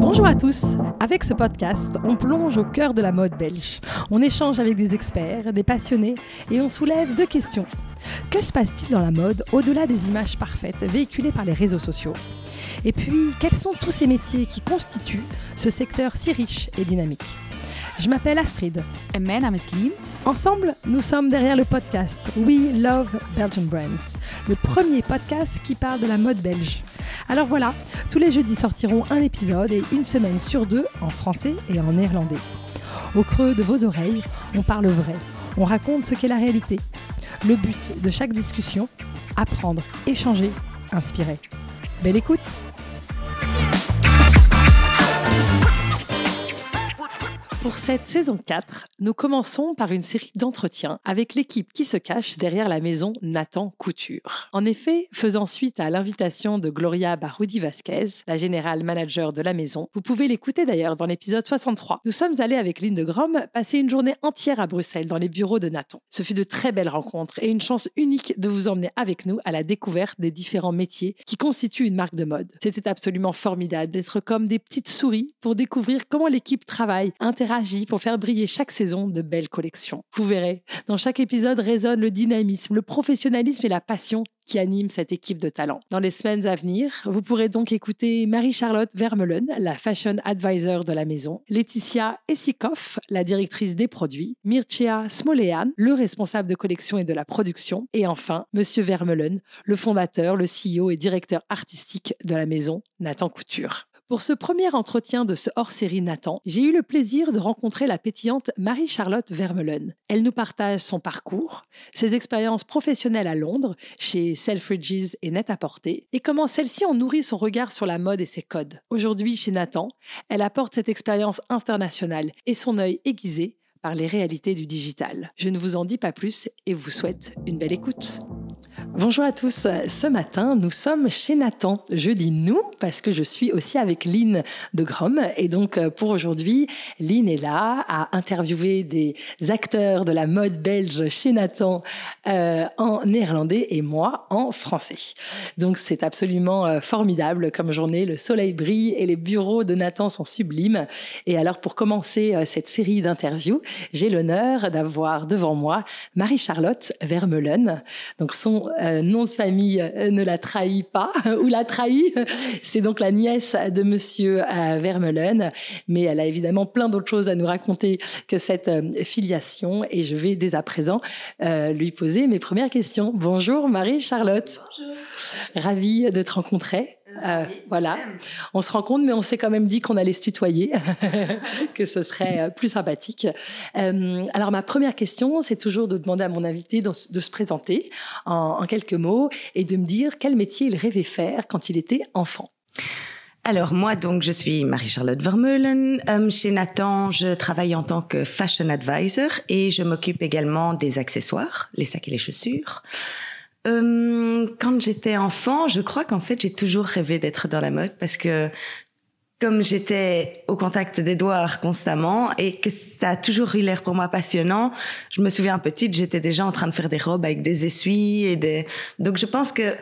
Bonjour à tous. Avec ce podcast, on plonge au cœur de la mode belge. On échange avec des experts, des passionnés et on soulève deux questions. Que se passe-t-il dans la mode au-delà des images parfaites véhiculées par les réseaux sociaux? Et puis, quels sont tous ces métiers qui constituent ce secteur si riche et dynamique? Je m'appelle Astrid. Et mijn naam is Lien. Ensemble, nous sommes derrière le podcast We Love Belgian Brands, le premier podcast qui parle de la mode belge. Alors voilà, tous les jeudis sortiront un épisode et une semaine sur deux en français et en néerlandais. Au creux de vos oreilles, on parle vrai, on raconte ce qu'est la réalité. Le but de chaque discussion, apprendre, échanger, inspirer. Belle écoute Pour cette saison 4, nous commençons par une série d'entretiens avec l'équipe qui se cache derrière la maison Nathan Couture. En effet, faisant suite à l'invitation de Gloria Baroudi Vasquez, la générale manager de la maison, vous pouvez l'écouter d'ailleurs dans l'épisode 63. Nous sommes allés avec Lynn de Grom passer une journée entière à Bruxelles dans les bureaux de Nathan. Ce fut de très belles rencontres et une chance unique de vous emmener avec nous à la découverte des différents métiers qui constituent une marque de mode. C'était absolument formidable d'être comme des petites souris pour découvrir comment l'équipe travaille, interagit pour faire briller chaque saison de belles collections. Vous verrez, dans chaque épisode résonne le dynamisme, le professionnalisme et la passion qui animent cette équipe de talent. Dans les semaines à venir, vous pourrez donc écouter Marie-Charlotte Vermeulen, la fashion advisor de la maison, Laetitia Essikoff, la directrice des produits, Mircea Smolean, le responsable de collection et de la production, et enfin Monsieur Vermeulen, le fondateur, le CEO et directeur artistique de la maison Nathan Couture. Pour ce premier entretien de ce hors-série Nathan, j'ai eu le plaisir de rencontrer la pétillante Marie-Charlotte Vermeulen. Elle nous partage son parcours, ses expériences professionnelles à Londres, chez Selfridges et Net-à-Porter, et comment celle-ci ont nourri son regard sur la mode et ses codes. Aujourd'hui, chez Nathan, elle apporte cette expérience internationale et son œil aiguisé par les réalités du digital. Je ne vous en dis pas plus et vous souhaite une belle écoute. Bonjour à tous. Ce matin, nous sommes chez Nathan. Je dis nous parce que je suis aussi avec Lynn de Grom. Et donc, euh, pour aujourd'hui, Lynn est là à interviewer des acteurs de la mode belge chez Nathan euh, en néerlandais et moi en français. Donc, c'est absolument euh, formidable comme journée. Le soleil brille et les bureaux de Nathan sont sublimes. Et alors, pour commencer cette série d'interviews, j'ai l'honneur d'avoir devant moi Marie-Charlotte Vermeulen. Donc, son euh, nom de famille euh, ne la trahit pas ou la trahit. C'est donc la nièce de Monsieur euh, Vermeulen, mais elle a évidemment plein d'autres choses à nous raconter que cette filiation. Et je vais dès à présent lui poser mes premières questions. Bonjour Marie-Charlotte. Bonjour. Ravie de te rencontrer. Euh, voilà, on se rend compte, mais on s'est quand même dit qu'on allait se tutoyer, que ce serait euh, plus sympathique. Euh, alors ma première question, c'est toujours de demander à mon invité de, se présenter en, quelques mots et de me dire quel métier il rêvait faire quand il était enfant. Alors moi donc je suis Marie-Charlotte Vermeulen. chez Nathan, je travaille en tant que fashion advisor et je m'occupe également des accessoires, les sacs et les chaussures. Euh, quand j'étais enfant, je crois qu'en fait, j'ai toujours rêvé d'être dans la mode parce que comme j'étais au contact d'Edouard constamment et que ça a toujours eu l'air pour moi passionnant, je me souviens petite, j'étais déjà en train de faire des robes avec des essuies et des... Donc je pense que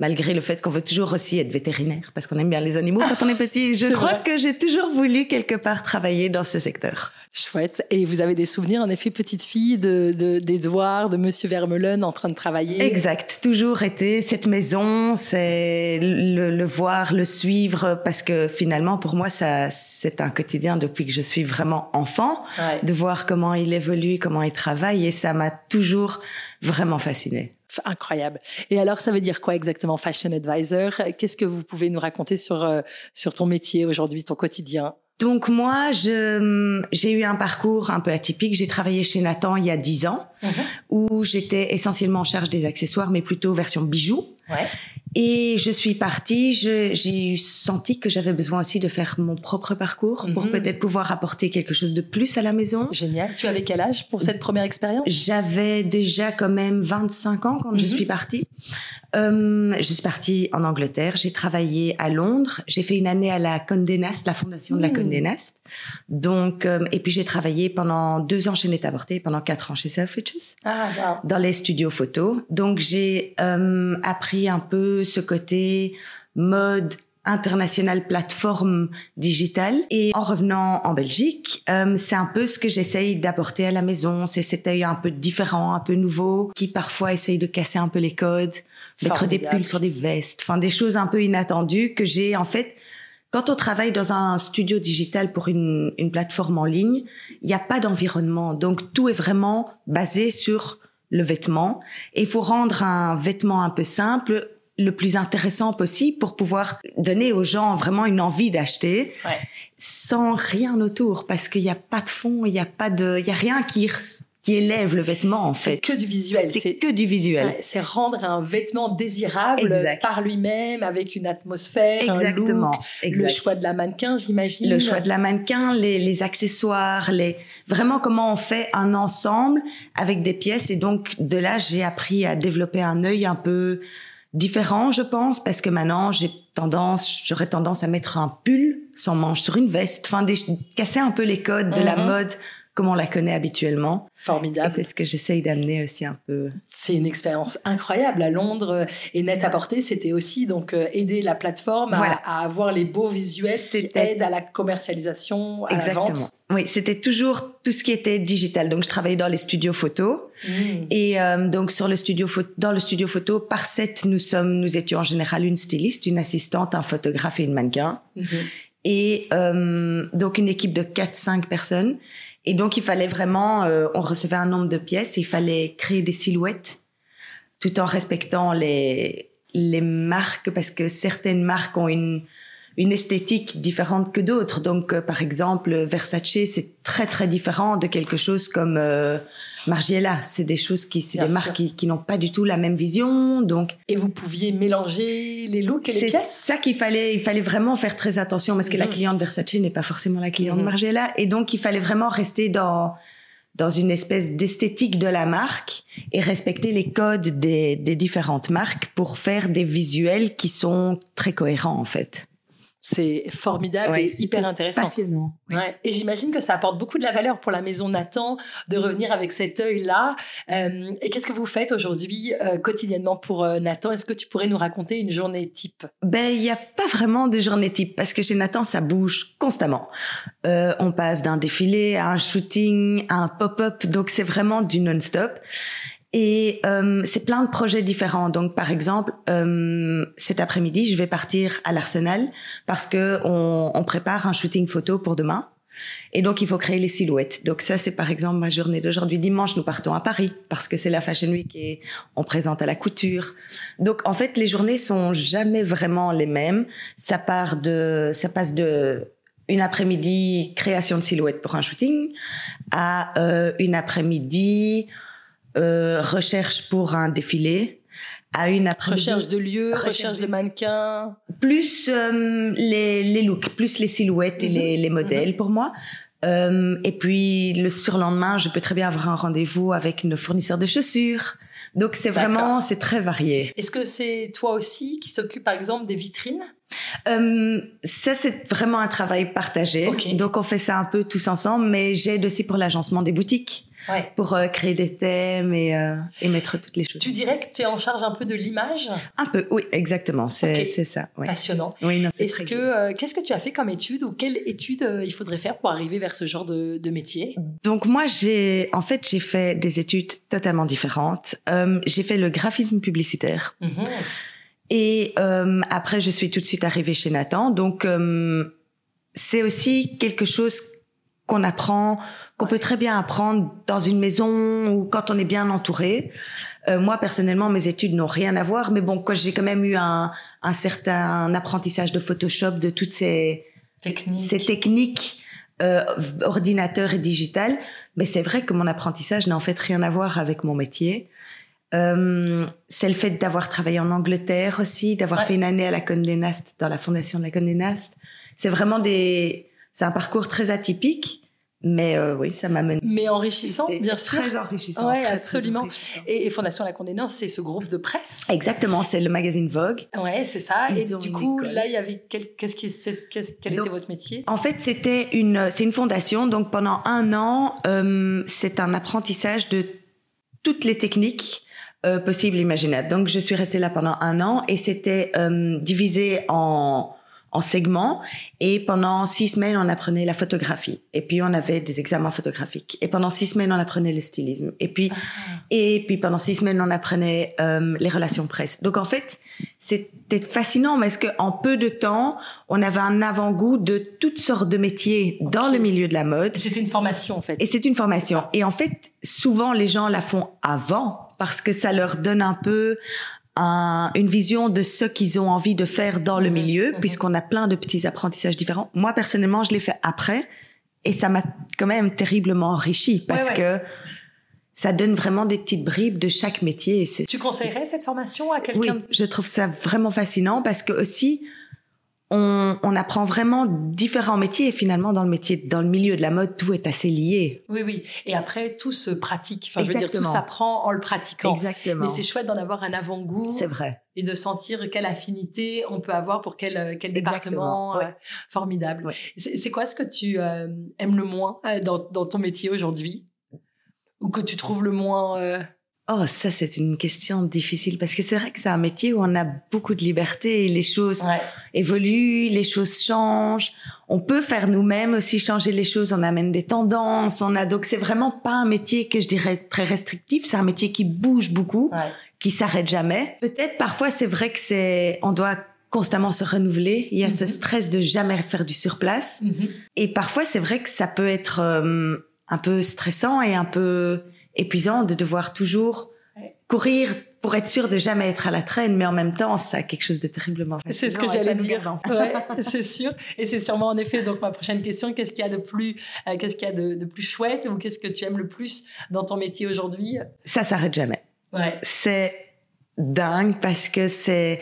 malgré le fait qu'on veut toujours aussi être vétérinaire parce qu'on aime bien les animaux quand on est petit, je crois que j'ai toujours voulu quelque part travailler dans ce secteur. Chouette. Et vous avez des souvenirs, en effet, petite fille de d'Edouard, de, Monsieur Vermeulen en train de travailler? Exact. Toujours été cette maison, c'est le, voir, le suivre, parce que finalement, pour moi, ça, c'est un quotidien depuis que je suis vraiment enfant, de voir comment il évolue, comment il travaille, et ça m'a toujours vraiment fasciné. Incroyable. Et alors, ça veut dire quoi exactement, fashion advisor? Qu'est-ce que vous pouvez nous raconter sur euh, sur ton métier aujourd'hui, ton quotidien? Donc moi, je j'ai eu un parcours un peu atypique. J'ai travaillé chez Nathan il y a dix ans, mhm. où j'étais essentiellement en charge des accessoires, mais plutôt version bijoux. Ouais. Et je suis partie, j'ai senti que j'avais besoin aussi de faire mon propre parcours pour mhm. peut-être pouvoir apporter quelque chose de plus à la maison. Génial. Tu avais quel âge pour cette première expérience? J'avais déjà quand même 25 ans quand je mhm. suis partie. Euh, je suis partie en Angleterre, j'ai travaillé à Londres, j'ai fait une année à la Condé Nast, la fondation de la mmh. Condé Nast. Donc, euh, et puis j'ai travaillé pendant deux ans chez Net Avorté, pendant quatre ans chez Selfridges, ah, dans les studios photo. Donc j'ai euh, appris un peu ce côté mode internationale plateforme digitale. Et en revenant en Belgique, euh, c'est un peu ce que j'essaye d'apporter à la maison. C'est cet œil un peu différent, un peu nouveau, qui parfois essaye de casser un peu les codes, mettre des pulls sur des vestes, enfin des choses un peu inattendues que j'ai en fait. Quand on travaille dans un studio digital pour une, une plateforme en ligne, il n'y a pas d'environnement. Donc tout est vraiment basé sur le vêtement. Et il faut rendre un vêtement un peu simple le plus intéressant possible pour pouvoir donner aux gens vraiment une envie d'acheter sans rien autour parce qu'il n'y a pas de fond, il n'y a pas de, il y a rien qui qui élève le vêtement en fait. Que du visuel. C'est que du visuel. c'est rendre un vêtement désirable par lui-même avec une atmosphère, Exactement. un look, le choix de la mannequin, j'imagine. Le choix de la mannequin, les, les, accessoires, les vraiment comment on fait un ensemble avec des pièces et donc de là j'ai appris à développer un œil un peu différent, je pense, parce que maintenant j'ai tendance, j'aurais tendance à mettre un pull sans manche sur une veste, enfin casser un peu les codes de la mhm. mode comme on la connaît habituellement. Formidable. C'est ce que j'essaye d'amener aussi un peu. C'est une expérience incroyable à Londres. Et Net à porter, c'était aussi donc euh, aider la plateforme à, avoir les beaux visuels qui aident à la commercialisation, à Exactement. la vente. Oui, c'était toujours tout ce qui était digital. Donc, je travaillais dans les studios photo. Mm. Et euh, donc, sur le studio dans le studio photo, par sept, nous sommes, nous étions en général une styliste, une assistante, un photographe et une mannequin. Mm-hmm. Et euh, donc, une équipe de 4-5 personnes. Et donc, il fallait vraiment, euh, on recevait un nombre de pièces, il fallait créer des silhouettes tout en respectant les, les marques parce que certaines marques ont une, une esthétique différente que d'autres. Donc, euh, par exemple, Versace, c'est très très différent de quelque chose comme euh, Margiela. C'est des choses qui, c'est des marques qui, qui n'ont pas du tout la même vision. Donc, et vous pouviez mélanger les looks et les pièces? C'est ça qu'il fallait. Il fallait vraiment faire très attention parce que la mhm. cliente Versace n'est pas forcément la cliente mm Margiela, et donc il fallait vraiment rester dans dans une espèce d'esthétique de la marque et respecter les codes des, des différentes marques pour faire des visuels qui sont très cohérents en fait. C'est formidable et hyper intéressant. Passionnant. Ouais. Et j'imagine que ça apporte beaucoup de la valeur pour la maison Nathan de revenir avec cet œil-là. Euh, et qu'est-ce que vous faites aujourd'hui euh, quotidiennement pour euh, Nathan? Est-ce que tu pourrais nous raconter une journée type? Ben, il n'y a pas vraiment de journée type parce que chez Nathan, ça bouge constamment. on passe d'un défilé à un shooting, à un pop-up, donc c'est vraiment du non-stop. Et euh, c'est plein de projets différents. Donc, par exemple, euh, cet après-midi, je vais partir à l'Arsenal parce que on, on, prépare un shooting photo pour demain. Et donc, il faut créer les silhouettes. Donc, ça, c'est par exemple ma journée d'aujourd'hui. Dimanche, nous partons à Paris parce que c'est la Fashion Week et on présente à la couture. Donc, en fait, les journées sont jamais vraiment les mêmes. Ça part de, ça passe de une après-midi création de silhouettes pour un shooting à euh, une après-midi euh, recherche pour un défilé, à une après recherche de lieux, recherche, de mannequins, plus euh, les, les looks, plus les silhouettes et les, mhm. les, modèles mhm. pour moi. Euh, et puis le surlendemain, je peux très bien avoir un rendez-vous avec une fournisseur de chaussures. Donc c'est vraiment, c'est très varié. Est-ce que c'est toi aussi qui s'occupe par exemple des vitrines? Euh, ça, c'est vraiment un travail partagé. Donc, on fait ça un peu tous ensemble, mais j'aide aussi pour l'agencement des boutiques pour euh, créer des thèmes et, euh, et, mettre toutes les choses. Tu dirais que tu es en charge un peu de l'image? Un peu, oui, exactement. C'est ça. Passionnant. Oui, Est-ce que euh, qu'est-ce que tu as fait comme étude ou quelle étude il faudrait faire pour arriver vers ce genre de, de métier? Donc moi, j'ai en fait j'ai fait des études totalement différentes. j'ai fait le graphisme publicitaire. Mhm. Et après, je suis tout de suite arrivée chez Nathan. Donc, c'est aussi quelque chose qu'on apprend, qu'on peut très bien apprendre dans une maison ou quand on est bien entouré. Euh, moi personnellement, mes études n'ont rien à voir, mais bon, j'ai quand même eu un, un, certain apprentissage de Photoshop, de toutes ces techniques, ces techniques euh, ordinateur et digital. Mais c'est vrai que mon apprentissage n'a en fait rien à voir avec mon métier. Euh, c'est le fait d'avoir travaillé en Angleterre aussi, d'avoir fait une année à la Condé Nast, dans la fondation de la Condé Nast. C'est vraiment des c'est un parcours très atypique. Mais euh, oui, ça m'amène. Mais enrichissant, bien sûr. Très enrichissant. Oui, absolument. Et, Fondation La Condé Nast, c'est ce groupe de presse. Exactement, c'est le magazine Vogue. Ouais, c'est ça. et du coup, là, il y avait quel, qu'est-ce qui, quel était votre métier? En fait, c'était une, c'est une fondation. Donc pendant un an, euh, c'est un apprentissage de toutes les techniques euh, possibles, imaginables. Donc je suis restée là pendant un an et c'était euh, divisé en en segments. Et pendant six semaines, on apprenait la photographie. Et puis, on avait des examens photographiques. Et pendant six semaines, on apprenait le stylisme. Et puis, ah. et puis pendant six semaines, on apprenait euh, les relations presse. Donc, en fait, c'était fascinant parce qu'en peu de temps, on avait un avant-goût de toutes sortes de métiers dans le milieu de la mode? C'était une formation, en fait. Et c'est une formation. Et en fait, souvent, les gens la font avant parce que ça leur donne un peu une vision de ce qu'ils ont envie de faire dans le mhm. milieu, mhm. puisqu'on a plein de petits apprentissages différents. Moi, personnellement, je l'ai fait après, et ça m'a quand même terriblement enrichi, parce que ça donne vraiment des petites bribes de chaque métier. Et tu conseillerais cette formation à quelqu'un Oui, je trouve ça vraiment fascinant, parce que aussi, on, on, apprend vraiment différents métiers et finalement dans le métier, dans le milieu de la mode, tout est assez lié. Oui, oui. Et après, tout se pratique. Enfin, je veux dire, tout s'apprend en le pratiquant. Exactement. Mais c'est chouette d'en avoir un avant-goût. C'est vrai. Et de sentir quelle affinité on peut avoir pour quel, quel département. Euh, formidable. C'est quoi ce que tu euh, aimes le moins euh, dans, dans ton métier aujourd'hui? Ou que tu trouves le moins Oh, ça, c'est une question difficile parce que c'est vrai que c'est un métier où on a beaucoup de liberté et les choses évoluent, les choses changent. On peut faire nous-mêmes aussi changer les choses. On amène des tendances. On a donc c'est vraiment pas un métier que je dirais très restrictif. C'est un métier qui bouge beaucoup, qui s'arrête jamais. Peut-être parfois c'est vrai que c'est on doit constamment se renouveler. Il y a ce mhm. stress de jamais faire du surplace. Mhm. Et parfois c'est vrai que ça peut être euh, un peu stressant et un peu épuisant de devoir toujours courir pour être sûr de jamais être à la traîne, mais en même temps, ça a quelque chose de terriblement C'est ce que j'allais dire. ouais, c'est sûr. Et c'est sûrement en effet donc ma prochaine question. Qu'est-ce qu'il y a de plus, euh, qu'est-ce qu'il y a de, plus chouette ou qu'est-ce que tu aimes le plus dans ton métier aujourd'hui? Ça s'arrête jamais. Ouais. C'est dingue parce que c'est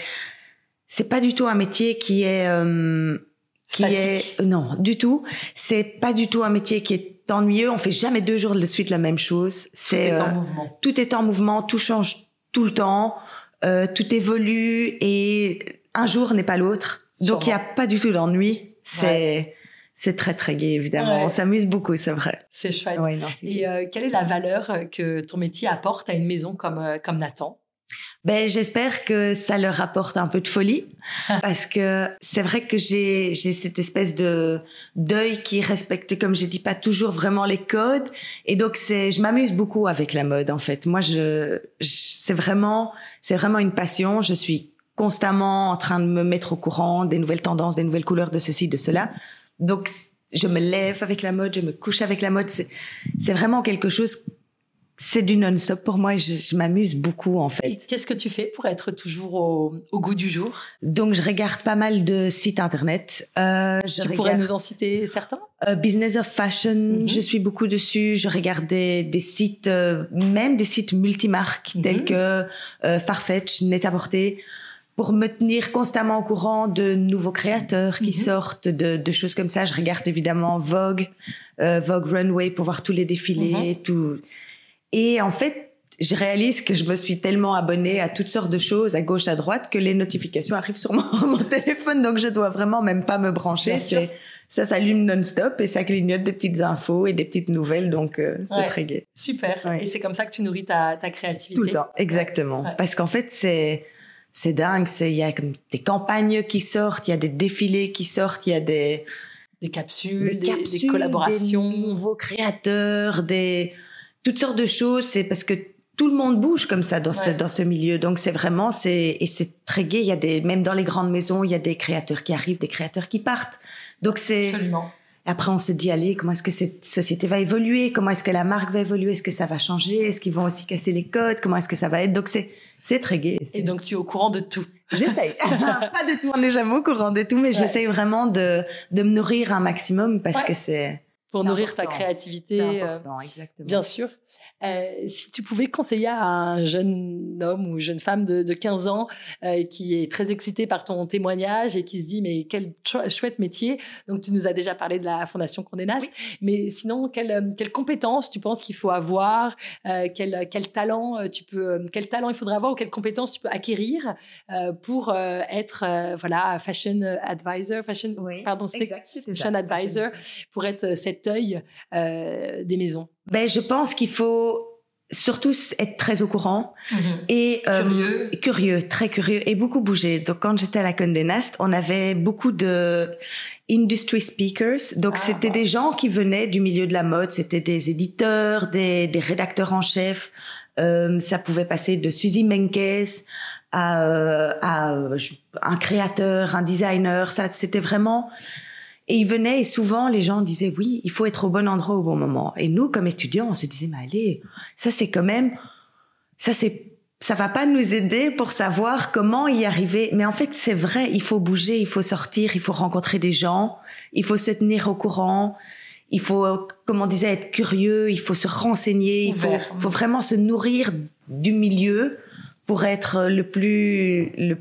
c'est pas du tout un métier qui est euh, qui est non du tout. C'est pas du tout un métier qui est ennuyeux. On fait jamais deux jours de suite la même chose. C'est tout est en euh, mouvement. Tout est en mouvement. Tout change tout le temps. Euh, tout évolue et un jour n'est pas l'autre. Donc il y a pas du tout d'ennui. C'est c'est très très gai évidemment. On s'amuse beaucoup, c'est vrai. C'est chouette. et euh, quelle est la valeur que ton métier apporte à une maison comme comme Nathan? Ben, j'espère que ça leur apporte un peu de folie parce que c'est vrai que j'ai j'ai cette espèce de deuil qui respecte comme j'ai dit pas toujours vraiment les codes et donc c'est je m'amuse beaucoup avec la mode en fait. Moi je, c'est vraiment c'est vraiment une passion, je suis constamment en train de me mettre au courant des nouvelles tendances, des nouvelles couleurs de ceci de cela. Donc je me lève avec la mode, je me couche avec la mode, c'est c'est vraiment quelque chose c'est du non-stop pour moi et je, m'amuse beaucoup en fait. Qu'est-ce que tu fais pour être toujours au, goût du jour? Donc je regarde pas mal de sites internet. Euh, tu pourrais nous en citer certains? Euh, Business of Fashion, mhm. je suis beaucoup dessus. Je regarde des, sites, euh, même des sites multimarques mhm. tels que euh, Farfetch, Net-à-Porter pour me tenir constamment au courant de nouveaux créateurs qui mhm. sortent, de, de, choses comme ça. Je regarde évidemment Vogue, euh, Vogue Runway pour voir tous les défilés, tout et en fait, je réalise que je me suis tellement abonnée à toutes sortes de choses à gauche à droite que les notifications arrivent sur mon, téléphone. Donc je dois vraiment même pas me brancher. Ça s'allume non-stop et ça clignote des petites infos et des petites nouvelles. Donc euh, c'est très gai. Super. Et c'est comme ça que tu nourris ta, ta créativité. Tout le temps, exactement. Parce qu'en fait c'est c'est dingue, c'est il y a comme des campagnes qui sortent, il y a des défilés qui sortent, il y a des des capsules, des, des collaborations, des nouveaux créateurs, des toutes sortes de choses. C'est parce que tout le monde bouge comme ça dans ce dans ce milieu. Donc c'est vraiment c'est et c'est très gai. Il y a des même dans les grandes maisons, il y a des créateurs qui arrivent, des créateurs qui partent. Donc c'est absolument. Après, on se dit, allez, comment est-ce que cette société va évoluer? Comment est-ce que la marque va évoluer? Est-ce que ça va changer? Est-ce qu'ils vont aussi casser les codes? Comment est-ce que ça va être? Donc, c'est, c'est très gai. Et donc, tu es au courant de tout J'essaye. pas de tout, on n'est jamais au courant de tout, mais j'essaye vraiment de, de me nourrir un maximum parce que c'est... Pour nourrir ta créativité. Euh, exactement. Bien sûr. Euh, si tu pouvais conseiller à un jeune homme ou jeune femme de, de 15 ans euh, qui est très excité par ton témoignage et qui se dit mais quel chouette métier. Donc tu nous as déjà parlé de la Fondation Condé Nast, mais sinon quelle euh, quelle compétence tu penses qu'il faut avoir, euh, quel quel talent euh, tu peux quel talent il faudrait avoir ou quelle compétence tu peux acquérir pour être voilà fashion advisor, fashion pardon, fashion advisor pour être cet œil des maisons. Ben, je pense qu'il faut surtout être très au courant Mhm. et euh, Curieux. curieux, très curieux et beaucoup bouger. Donc quand j'étais à la Condé Nast, on avait beaucoup de industry speakers. Donc Ah, c'était des gens qui venaient du milieu de la mode, c'était des éditeurs, des, des rédacteurs en chef. Euh, ça pouvait passer de Suzy Menkes à, euh, à euh, je- un créateur, un designer. Ça, c'était vraiment. Et ils venaient et souvent les gens disaient oui, il faut être au bon endroit au bon moment. Et nous, comme étudiants, on se disait mais allez, ça c'est quand même, ça c'est, ça va pas nous aider pour savoir comment y arriver. Mais en fait, c'est vrai, il faut bouger, il faut sortir, il faut rencontrer des gens, il faut se tenir au courant. Il faut, comme on disait, être curieux, il faut se renseigner, il faut, faut vraiment se nourrir du milieu pour être le plus, le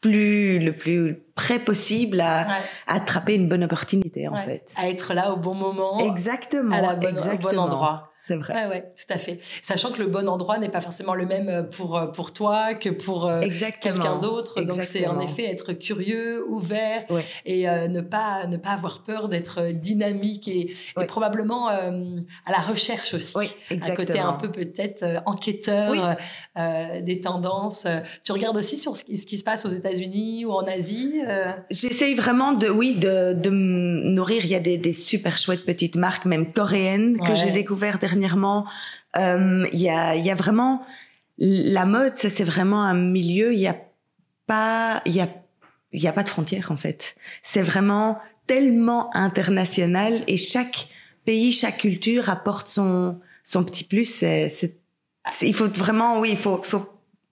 plus, le plus près possible à, Ouais. à attraper une bonne opportunité, en Ouais. fait. À être là au bon moment, Exactement. à la bonne, au exactement. bon endroit. C'est vrai. Ouais, ouais, tout à fait. Sachant que le bon endroit n'est pas forcément le même euh, pour, euh, pour toi que pour euh, quelqu'un d'autre. Donc c'est en effet être curieux, ouvert Ouais. et euh, ne pas ne pas avoir peur d'être dynamique et, probablement euh, à la recherche aussi. Oui, Un côté un peu peut-être enquêteur Oui. des tendances. Tu regardes aussi sur ce qui, ce qui se passe aux États-Unis ou en Asie. J'essaye vraiment de, oui, de, de me nourrir. Il y a des, des super chouettes petites marques, même coréennes, que j'ai découvert dernièrement. Euh, Il y, a, vraiment la mode, ça c'est vraiment un milieu. Il y a pas, il y a, y a pas de frontières en fait. C'est vraiment tellement international et chaque pays, chaque culture apporte son son petit plus. C'est, il faut vraiment, oui, il faut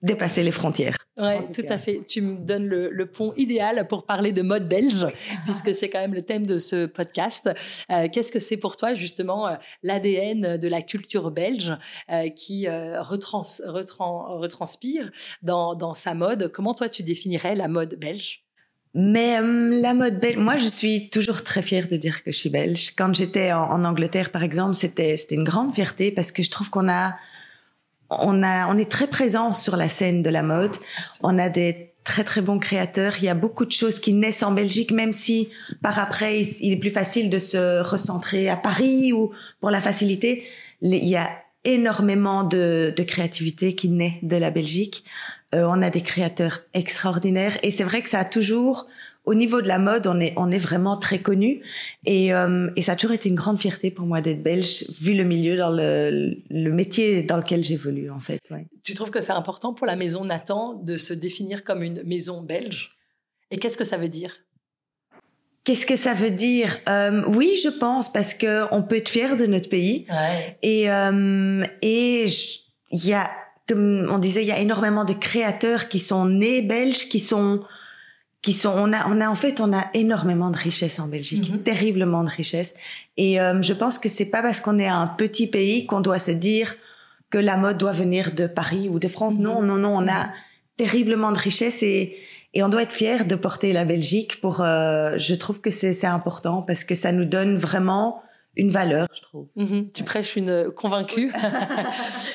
dépasser les frontières. Ouais, tout cas. à fait. Tu me donnes le, le pont idéal pour parler de mode belge, puisque c'est quand même le thème de ce podcast. Euh, Qu'est-ce que c'est pour toi justement euh, l'ADN de la culture belge euh, qui euh, retrans, retran- retranspire dans, dans sa mode? Comment toi tu définirais la mode belge? Mais euh, la mode belge, moi je suis toujours très fière de dire que je suis belge. Quand j'étais en, en Angleterre par exemple, c'était c'était une grande fierté parce que je trouve qu'on a on a on est très présent sur la scène de la mode. On a des très très bons créateurs. Il y a beaucoup de choses qui naissent en Belgique, même si par après il, est plus facile de se recentrer à Paris ou pour la facilité. Il y a énormément de, de créativité qui naît de la Belgique. Euh, on a des créateurs extraordinaires et c'est vrai que ça a toujours, au niveau de la mode, on est on est vraiment très connu et, euh, et ça a toujours été une grande fierté pour moi d'être belge, vu le milieu dans le, le métier dans lequel j'évolue en fait. Ouais. Tu trouves que c'est important pour la maison Nathan de se définir comme une maison belge? Et qu'est-ce que ça veut dire? Qu'est-ce que ça veut dire? Euh, Oui, je pense parce que on peut être fier de notre pays ouais. et euh, et il y a comme on disait il y a énormément de créateurs qui sont nés belges qui sont qui sont on a on a en fait on a énormément de richesse en Belgique Mhm. terriblement de richesse et euh, je pense que c'est pas parce qu'on est un petit pays qu'on doit se dire que la mode doit venir de Paris ou de France Mhm. non non non on a terriblement de richesse et et on doit être fier de porter la Belgique pour euh, je trouve que c'est c'est important parce que ça nous donne vraiment une valeur je trouve Mhm, tu prêches une convaincue.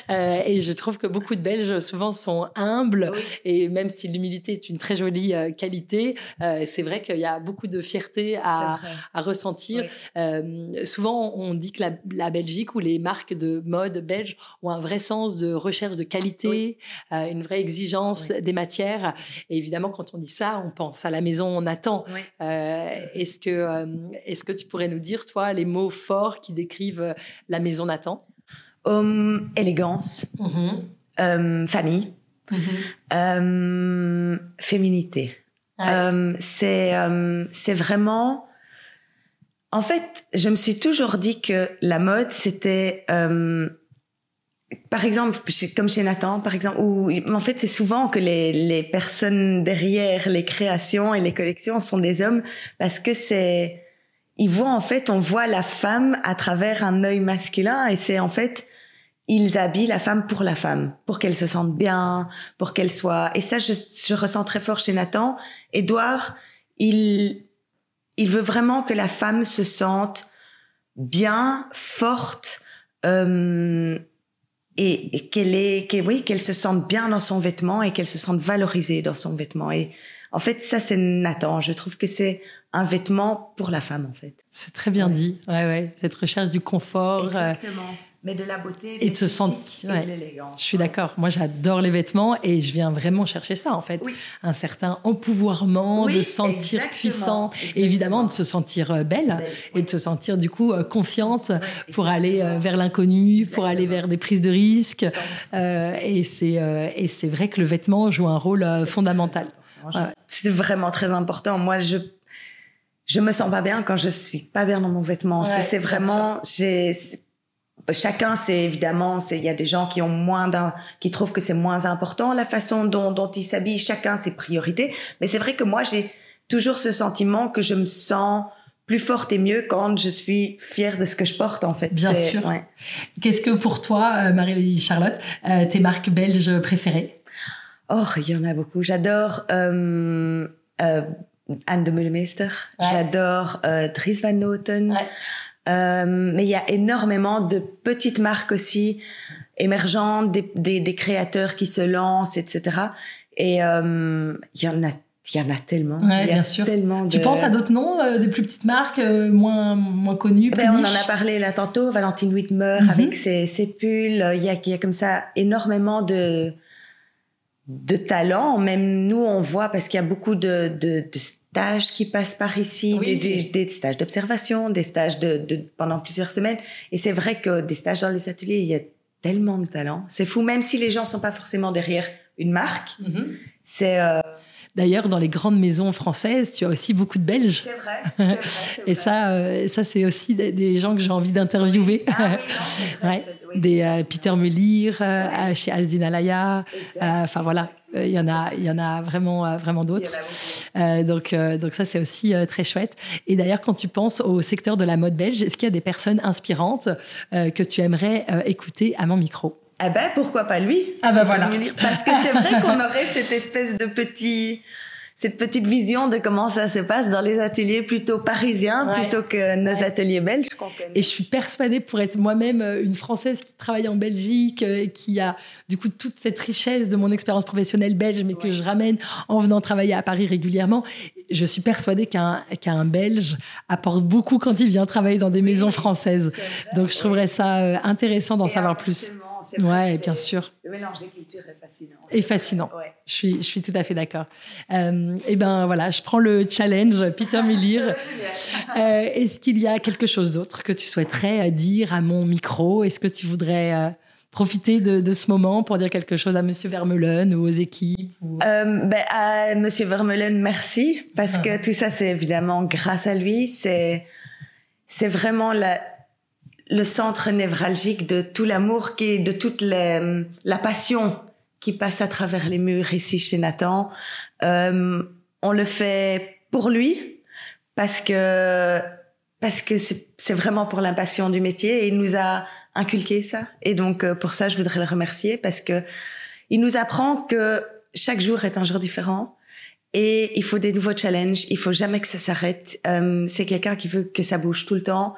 Euh, et je trouve que beaucoup de Belges souvent sont humbles. Et même si l'humilité est une très jolie euh, qualité, euh, c'est vrai qu'il y a beaucoup de fierté à, ressentir. Oui. Euh, souvent, on dit que la, la Belgique ou les marques de mode belges ont un vrai sens de recherche de qualité, Oui. euh, une vraie exigence des matières. Et évidemment, quand on dit ça, on pense à la maison. Euh, C'est vrai. est-ce que, euh, est-ce que tu pourrais nous dire, toi, les mots forts qui décrivent euh, la maison Nathan Homme, élégance, euh, famille, euh, féminité. Ouais. Euh, c'est c'est vraiment. En fait, je me suis toujours dit que la mode c'était, euh, par exemple, comme chez Nathan, par exemple, où en fait c'est souvent que les les personnes derrière les créations et les collections sont des hommes parce que c'est ils voient en fait, on voit la femme à travers un œil masculin et c'est en fait ils habillent la femme pour la femme, pour qu'elle se sente bien, pour qu'elle soit. Et ça, je, je ressens très fort chez Nathan. Édouard, il, il veut vraiment que la femme se sente bien, forte, euh, et, et qu'elle est, qu'elle, oui, qu'elle se sente bien dans son vêtement et qu'elle se sente valorisée dans son vêtement. Et en fait, ça, c'est Nathan. Je trouve que c'est un vêtement pour la femme, en fait. C'est très bien Ouais. dit. Ouais, ouais. Cette recherche du confort, euh, Exactement. mais de la beauté et de se sentir ouais. Je suis d'accord. Moi, j'adore les vêtements et je viens vraiment chercher ça en fait, un certain empouvoirment, de se sentir puissant, et évidemment de se sentir euh, belle, et de se sentir du coup euh, confiante pour aller euh, vers l'inconnu, pour aller vers des prises de risques. et c'est et c'est vrai que le vêtement joue un rôle fondamental. C'est vraiment très important. Moi, je je me sens pas bien quand je suis pas bien dans mon vêtement. c'est vraiment j'ai chacun, c'est évidemment, il y a des gens qui ont moins d'un, qui trouvent que c'est moins important la façon dont, dont ils s'habillent. Chacun ses priorités. Mais c'est vrai que moi, j'ai toujours ce sentiment que je me sens plus forte et mieux quand je suis fière de ce que je porte en fait. Bien sûr. Qu'est-ce que pour toi, euh, Marie Charlotte, euh, tes marques belges préférées? Oh, il y en a beaucoup. J'adore euh, euh Anne de Meulemeester. J'adore Dries Van Noten. Ouais. Euh, mais il y a énormément de petites marques aussi émergentes, des, des, des créateurs qui se lancent, etc. Et euh, il y en a il y en a tellement. Ouais, bien sûr. Tellement de... Tu penses à d'autres noms, euh, des plus petites marques euh, moins, moins connues ben, On en a parlé là tantôt, Valentine Whitmer mhm. avec ses, ses pulls. Il y, a, il y a comme ça énormément de, de talents. Même nous, on voit, parce qu'il y a beaucoup de, de, de stages qui passent par ici, des, des, stages d'observation, des stages de, de, pendant plusieurs semaines. Et c'est vrai que des stages dans les ateliers, il y a tellement de talents. C'est fou, même si les gens sont pas forcément derrière une marque. Mhm. C'est euh, D'ailleurs, dans les grandes maisons françaises, tu as aussi beaucoup de Belges. C'est vrai, Et ça, euh, ça c'est aussi des, gens que j'ai envie d'interviewer. Ah, oui, des euh, Peter Muller euh, chez Asdin Alaya. Enfin voilà, il y en a, il y en a vraiment, vraiment d'autres. donc, donc ça, c'est aussi très chouette. Et d'ailleurs, quand tu penses au secteur de la mode belge, est-ce qu'il y a des personnes inspirantes que tu aimerais écouter à mon micro? Eh ben, pourquoi pas lui Ah ben voilà. Parce que c'est vrai qu'on aurait cette espèce de petit, cette petite vision de comment ça se passe dans les ateliers plutôt parisiens plutôt que nos ateliers belges Et je suis persuadée pour être moi-même euh, une Française qui travaille en Belgique, euh, qui a du coup toute cette richesse de mon expérience professionnelle belge, mais que je ramène en venant travailler à Paris régulièrement. Je suis persuadée qu'un qu'un Belge apporte beaucoup quand il vient travailler dans des maisons françaises. Donc je trouverais ça euh, intéressant d'en savoir plus. C'est ouais, bien sûr. Le mélange des cultures est fascinant. Et fascinant. Je, suis, je suis tout à fait d'accord. Euh, et ben voilà, je prends le challenge Peter Muller. euh, Est-ce qu'il y a quelque chose d'autre que tu souhaiterais euh, dire à mon micro? Est-ce que tu voudrais euh, profiter de, de, ce moment pour dire quelque chose à Monsieur Vermeulen ou aux équipes euh, ben, À Monsieur Vermeulen, merci, parce ah. que tout ça, c'est évidemment grâce à lui. C'est c'est vraiment la, le centre névralgique de tout l'amour qui de toute la passion qui passe à travers les murs ici chez Nathan. Euh, on le fait pour lui parce que parce que c'est vraiment pour l'impassion du métier et il nous a inculqué ça. Et donc euh, pour ça, je voudrais le remercier parce que il nous apprend que chaque jour est un jour différent. Et il faut des nouveaux challenges. Il faut jamais que ça s'arrête. Euh, c'est quelqu'un qui veut que ça bouge tout le temps.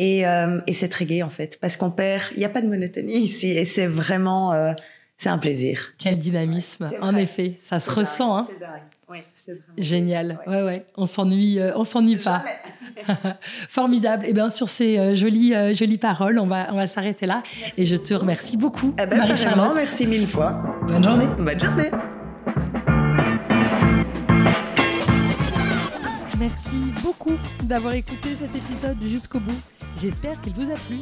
Et, euh, et c'est très gai en fait, parce qu'on perd, il n'y a pas de monotonie ici, et c'est vraiment, euh, c'est un plaisir. Quel dynamisme, en effet, ça se ressent. Hein. C'est dingue. Oui, c'est Génial. Ouais, ouais. On s'ennuie, euh, on s'ennuie pas. Formidable. Et eh bien sur ces jolies, jolies paroles, on va, on va s'arrêter là. et je te remercie beaucoup, eh ben, Marie Charlotte. Merci mille fois. Bonne journée. Bonne journée. Merci beaucoup d'avoir écouté cet épisode jusqu'au bout. J'espère qu'il vous a plu.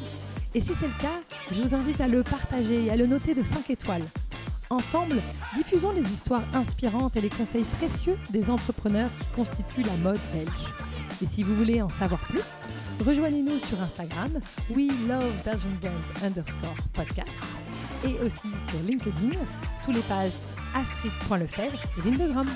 Et si c'est le cas, je vous invite à le partager et à le noter de 5 étoiles. Ensemble, diffusons les histoires inspirantes et les conseils précieux des entrepreneurs qui constituent la mode belge. Et si vous voulez en savoir plus, rejoignez-nous sur Instagram, we love Belgian underscore podcast, et aussi sur LinkedIn sous les pages astrid.lefebvre et Lindegram.